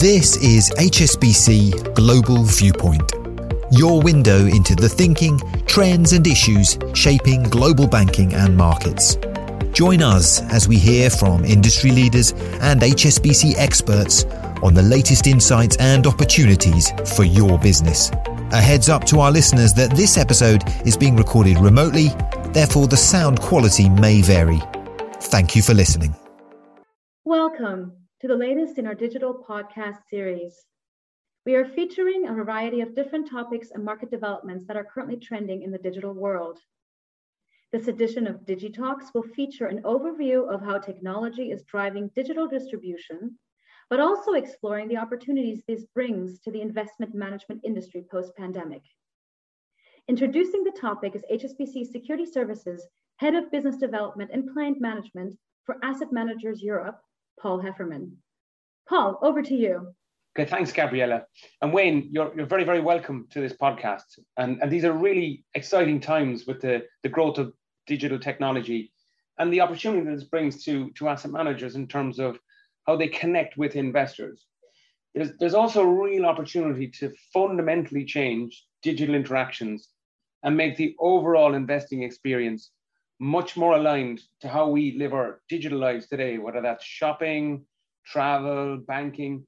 This is HSBC Global Viewpoint, your window into the thinking, trends, and issues shaping global banking and markets. Join us as we hear from industry leaders and HSBC experts on the latest insights and opportunities for your business. A heads up to our listeners that this episode is being recorded remotely, therefore, the sound quality may vary. Thank you for listening. Welcome to the latest in our digital podcast series. We are featuring a variety of different topics and market developments that are currently trending in the digital world. This edition of DigiTalks will feature an overview of how technology is driving digital distribution, but also exploring the opportunities this brings to the investment management industry post-pandemic. Introducing the topic is HSBC Securities Services Head of Business Development and Client Management for Asset Managers Europe, Paul Hefferman. Paul, over to you. Okay, thanks, Gabriella. And Wayne, you're, you're very, very welcome to this podcast. And, and these are really exciting times with the, the growth of digital technology and the opportunity that this brings to, to asset managers in terms of how they connect with investors. There's, there's also a real opportunity to fundamentally change digital interactions and make the overall investing experience much more aligned to how we live our digital lives today, whether that's shopping, travel, banking.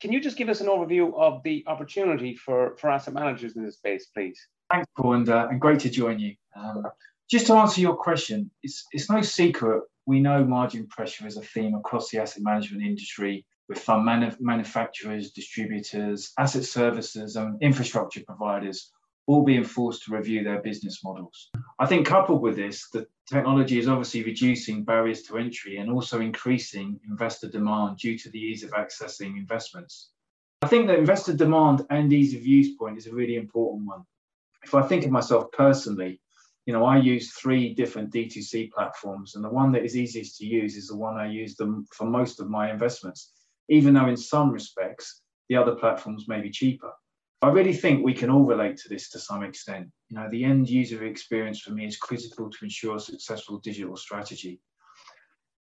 Can you just give us an overview of the opportunity for, for asset managers in this space, please? Thanks, Paul, and, uh, and great to join you. Um, just to answer your question, it's, it's no secret we know margin pressure is a theme across the asset management industry with fund manu- manufacturers, distributors, asset services, and infrastructure providers all being forced to review their business models. I think, coupled with this, the technology is obviously reducing barriers to entry and also increasing investor demand due to the ease of accessing investments. I think that investor demand and ease of use point is a really important one. If I think of myself personally, you know, I use three different D2C platforms, and the one that is easiest to use is the one I use them for most of my investments, even though in some respects the other platforms may be cheaper. I really think we can all relate to this to some extent. You know, the end user experience for me is critical to ensure successful digital strategy.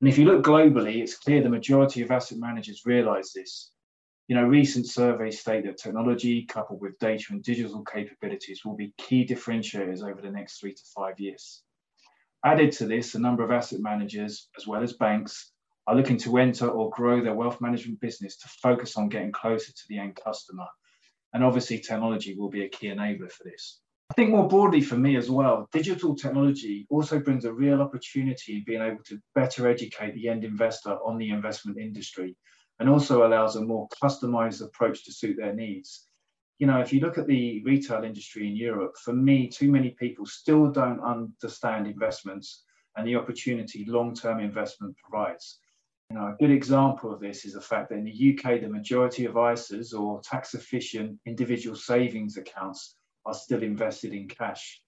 And if you look globally, it's clear the majority of asset managers realize this. You know, recent surveys state that technology coupled with data and digital capabilities will be key differentiators over the next three to five years. Added to this, a number of asset managers, as well as banks, are looking to enter or grow their wealth management business to focus on getting closer to the end customer and obviously, technology will be a key enabler for this. I think more broadly for me as well, digital technology also brings a real opportunity in being able to better educate the end investor on the investment industry and also allows a more customized approach to suit their needs. You know, if you look at the retail industry in Europe, for me, too many people still don't understand investments and the opportunity long term investment provides. You know, a good example of this is the fact that in the UK, the majority of ISAs or tax efficient individual savings accounts are still invested in cash.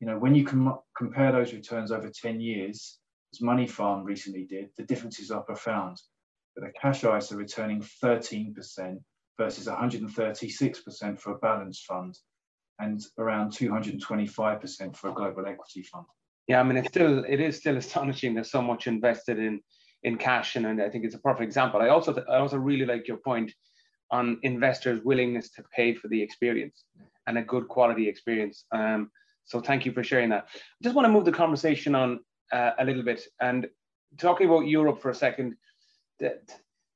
You know, when you com- compare those returns over 10 years, as Moneyfarm recently did, the differences are profound. With a cash ISA returning 13% versus 136% for a balanced fund and around 225% for a global equity fund. Yeah, I mean, it's still it is still astonishing. There's so much invested in in cash, and, and I think it's a perfect example. I also I also really like your point on investors' willingness to pay for the experience and a good quality experience. Um, so thank you for sharing that. I just want to move the conversation on uh, a little bit and talking about Europe for a second. The,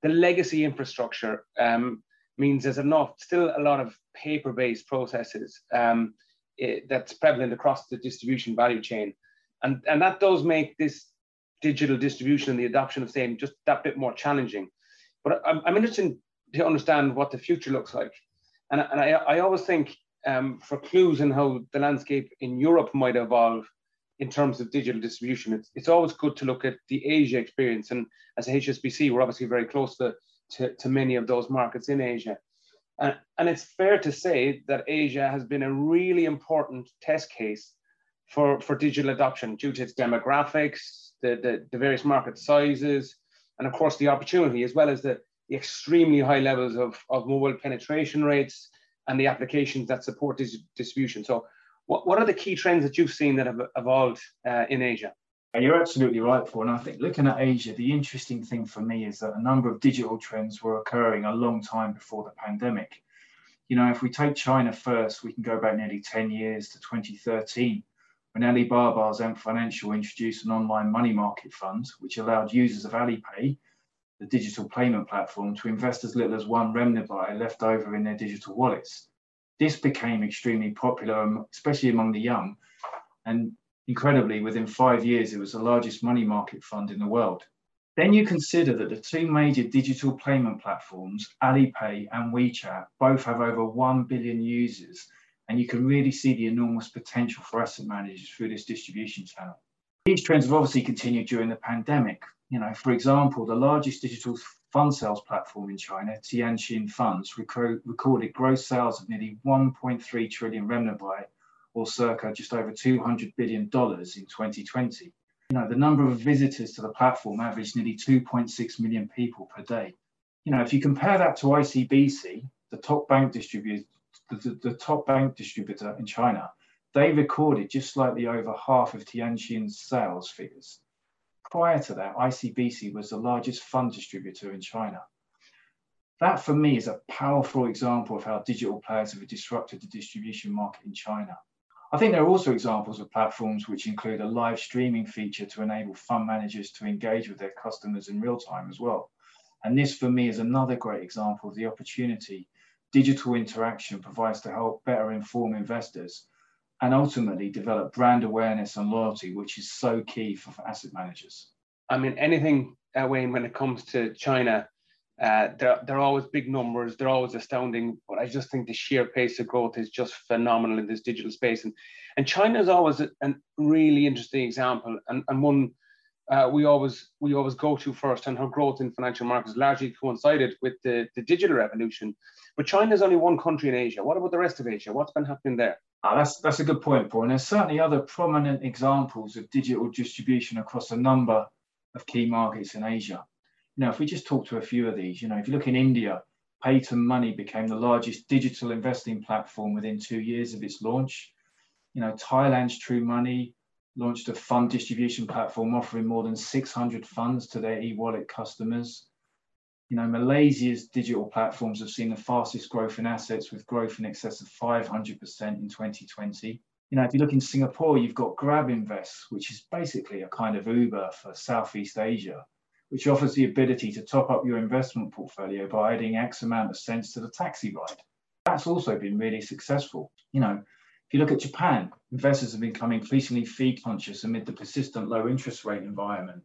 the legacy infrastructure um, means there's enough, still a lot of paper-based processes um, it, that's prevalent across the distribution value chain, and and that does make this digital distribution and the adoption of same just that bit more challenging. But I'm, I'm interested to understand what the future looks like. And, and I, I always think um, for clues in how the landscape in Europe might evolve in terms of digital distribution, it's, it's always good to look at the Asia experience. And as a HSBC, we're obviously very close to, to, to many of those markets in Asia. And, and it's fair to say that Asia has been a really important test case for, for digital adoption due to its demographics, the, the, the various market sizes, and of course the opportunity, as well as the, the extremely high levels of, of mobile penetration rates and the applications that support this distribution. So what, what are the key trends that you've seen that have evolved uh, in Asia? You're absolutely right, Paul. And I think looking at Asia, the interesting thing for me is that a number of digital trends were occurring a long time before the pandemic. You know, if we take China first, we can go back nearly 10 years to 2013 when Alibaba's Ant Financial introduced an online money market fund, which allowed users of Alipay, the digital payment platform, to invest as little as one renminbi left over in their digital wallets. This became extremely popular, um, especially among the young, and incredibly, within five years, it was the largest money market fund in the world. Then you consider that the two major digital payment platforms, Alipay and WeChat, both have over 1 billion users and you can really see the enormous potential for asset managers through this distribution channel. These trends have obviously continued during the pandemic. You know, for example, the largest digital fund sales platform in China, Tiantian Funds, recorded gross sales of nearly 1.3 trillion renminbi, or circa just over 200 billion dollars in 2020. You know, the number of visitors to the platform averaged nearly 2.6 million people per day. You know, if you compare that to ICBC, the top bank distributor the, the, top bank distributor in China, they recorded just slightly over half of Tiantian's sales figures. Prior to that, ICBC was the largest fund distributor in China. That for me is a powerful example of how digital players have disrupted the distribution market in China. I think there are also examples of platforms which include a live streaming feature to enable fund managers to engage with their customers in real time as well. And this for me is another great example of the opportunity digital interaction provides to help better inform investors and ultimately develop brand awareness and loyalty, which is so key for, for asset managers. I mean, anything, uh, Wayne, when it comes to China, uh, they're, they're always big numbers, they're always astounding, but I just think the sheer pace of growth is just phenomenal in this digital space. And, and China is always a, a really interesting example and, and one uh, we always we always go to first, and her growth in financial markets largely coincided with the, the digital revolution. But China is only one country in Asia. What about the rest of Asia? What's been happening there? Oh, that's that's a good point, Paul. And there's certainly other prominent examples of digital distribution across a number of key markets in Asia. You know, if we just talk to a few of these, you know, if you look in India, Paytm Money became the largest digital investing platform within two years of its launch. You know, Thailand's True Money launched a fund distribution platform offering more than 600 funds to their e-wallet customers. You know, Malaysia's digital platforms have seen the fastest growth in assets with growth in excess of 500% in 2020. You know, if you look in Singapore, you've got Grab Invest, which is basically a kind of Uber for Southeast Asia, which offers the ability to top up your investment portfolio by adding X amount of cents to the taxi ride. That's also been really successful. You know, if you look at Japan, investors have become increasingly fee conscious amid the persistent low interest rate environment.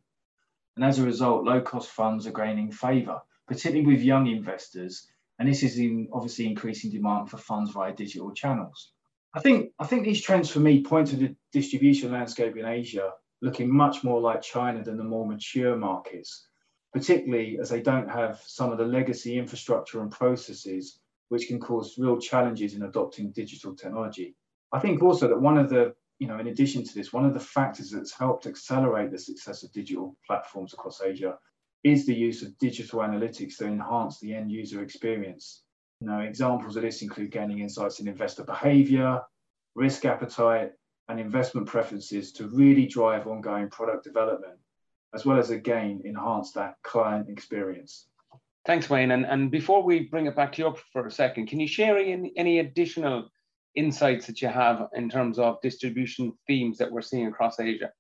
And as a result, low cost funds are gaining favour, particularly with young investors. And this is in obviously increasing demand for funds via digital channels. I think, I think these trends for me point to the distribution landscape in Asia looking much more like China than the more mature markets, particularly as they don't have some of the legacy infrastructure and processes which can cause real challenges in adopting digital technology. I think also that one of the, you know, in addition to this, one of the factors that's helped accelerate the success of digital platforms across Asia is the use of digital analytics to enhance the end user experience. You know, examples of this include gaining insights in investor behavior, risk appetite, and investment preferences to really drive ongoing product development, as well as again enhance that client experience. Thanks, Wayne. And, and before we bring it back to you for a second, can you share any, any additional insights that you have in terms of distribution themes that we're seeing across Asia?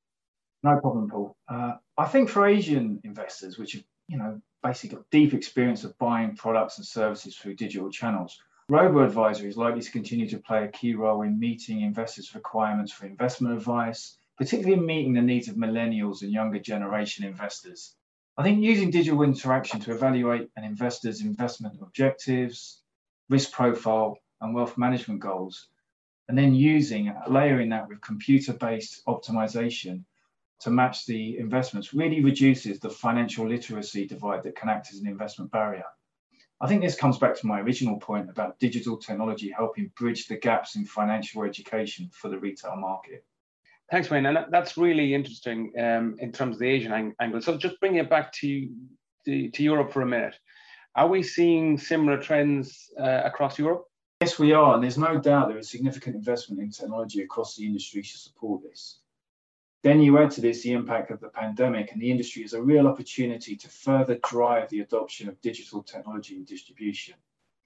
No problem, Paul. Uh, I think for Asian investors, which have you know basically got deep experience of buying products and services through digital channels, robo advisory is likely to continue to play a key role in meeting investors' requirements for investment advice, particularly in meeting the needs of millennials and younger generation investors. I think using digital interaction to evaluate an investor's investment objectives, risk profile, and wealth management goals, and then using, layering that with computer-based optimization to match the investments really reduces the financial literacy divide that can act as an investment barrier. I think this comes back to my original point about digital technology helping bridge the gaps in financial education for the retail market. Thanks, Wayne. And that's really interesting um, in terms of the Asian ang- angle. So just bring it back to, to, to, Europe for a minute. Are we seeing similar trends uh, across Europe? Yes, we are, and there's no doubt there is significant investment in technology across the industry to support this. Then you add to this the impact of the pandemic, and the industry is a real opportunity to further drive the adoption of digital technology and distribution.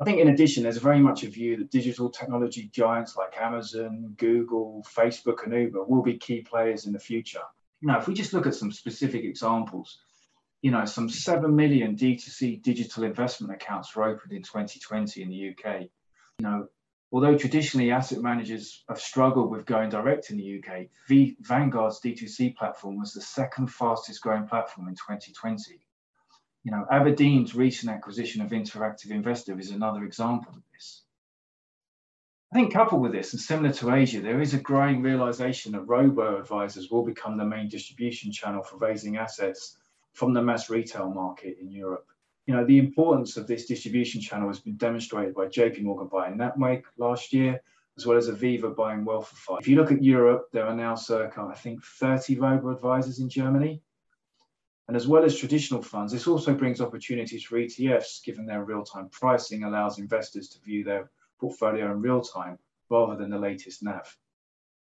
I think, in addition, there's very much a view that digital technology giants like Amazon, Google, Facebook, and Uber will be key players in the future. You know, if we just look at some specific examples, you know, some 7 million D2C digital investment accounts were opened in 2020 in the UK. You know, Although traditionally asset managers have struggled with going direct in the UK, v- Vanguard's D2C platform was the second fastest growing platform in 2020. You know, Aberdeen's recent acquisition of Interactive Investor is another example of this. I think coupled with this, and similar to Asia, there is a growing realization that robo-advisors will become the main distribution channel for raising assets from the mass retail market in Europe you know, the importance of this distribution channel has been demonstrated by JP Morgan buying Nutmeg last year, as well as Aviva buying Wealthify. If you look at Europe, there are now circa, I think, 30 robo advisors in Germany. And as well as traditional funds, this also brings opportunities for ETFs, given their real time pricing allows investors to view their portfolio in real time rather than the latest NAV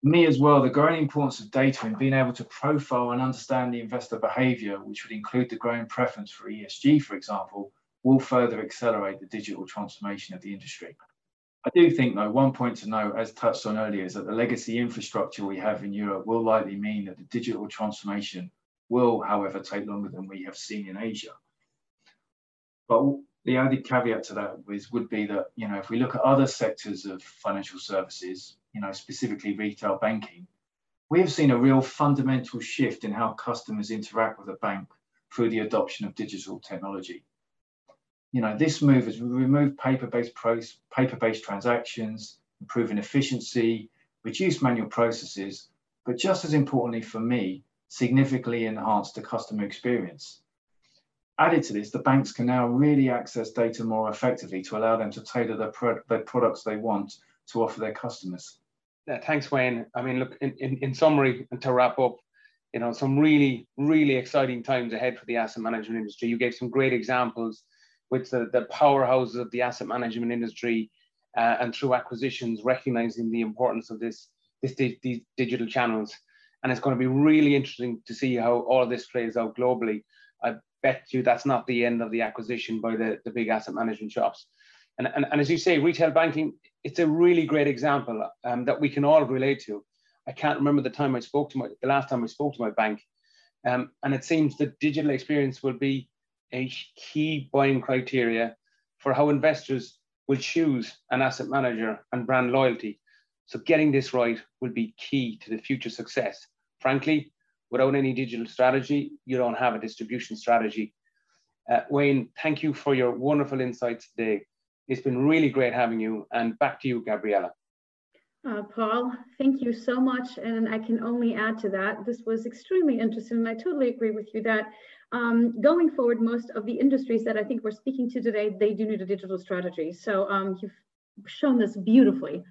me as well, the growing importance of data and being able to profile and understand the investor behavior, which would include the growing preference for ESG, for example, will further accelerate the digital transformation of the industry. I do think, though, one point to note, as touched on earlier, is that the legacy infrastructure we have in Europe will likely mean that the digital transformation will, however, take longer than we have seen in Asia. But the added caveat to that is, would be that, you know, if we look at other sectors of financial services, you know, specifically retail banking, we have seen a real fundamental shift in how customers interact with a bank through the adoption of digital technology. You know, this move has removed paper-based paper-based transactions, improving efficiency, reduced manual processes, but just as importantly for me, significantly enhanced the customer experience. Added to this, the banks can now really access data more effectively to allow them to tailor the, pro- the products they want to offer their customers. Yeah, thanks, Wayne. I mean, look, in, in, in summary, and to wrap up, you know, some really, really exciting times ahead for the asset management industry. You gave some great examples with the, the powerhouses of the asset management industry uh, and through acquisitions, recognizing the importance of this, this these digital channels. And it's going to be really interesting to see how all of this plays out globally. I bet you that's not the end of the acquisition by the, the big asset management shops. And, and, and as you say, retail banking, it's a really great example um, that we can all relate to. I can't remember the time I spoke to my, the last time I spoke to my bank. Um, and it seems that digital experience will be a key buying criteria for how investors will choose an asset manager and brand loyalty. So getting this right will be key to the future success. Frankly, without any digital strategy, you don't have a distribution strategy. Uh, Wayne, thank you for your wonderful insights today. It's been really great having you. And back to you, Gabriella. Uh, Paul, thank you so much. And I can only add to that. This was extremely interesting. And I totally agree with you that um, going forward, most of the industries that I think we're speaking to today, they do need a digital strategy. So um, you've shown this beautifully.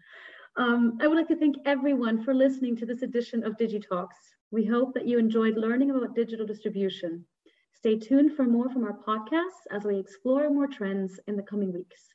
Um, I would like to thank everyone for listening to this edition of DigiTalks. We hope that you enjoyed learning about digital distribution. Stay tuned for more from our podcasts as we explore more trends in the coming weeks.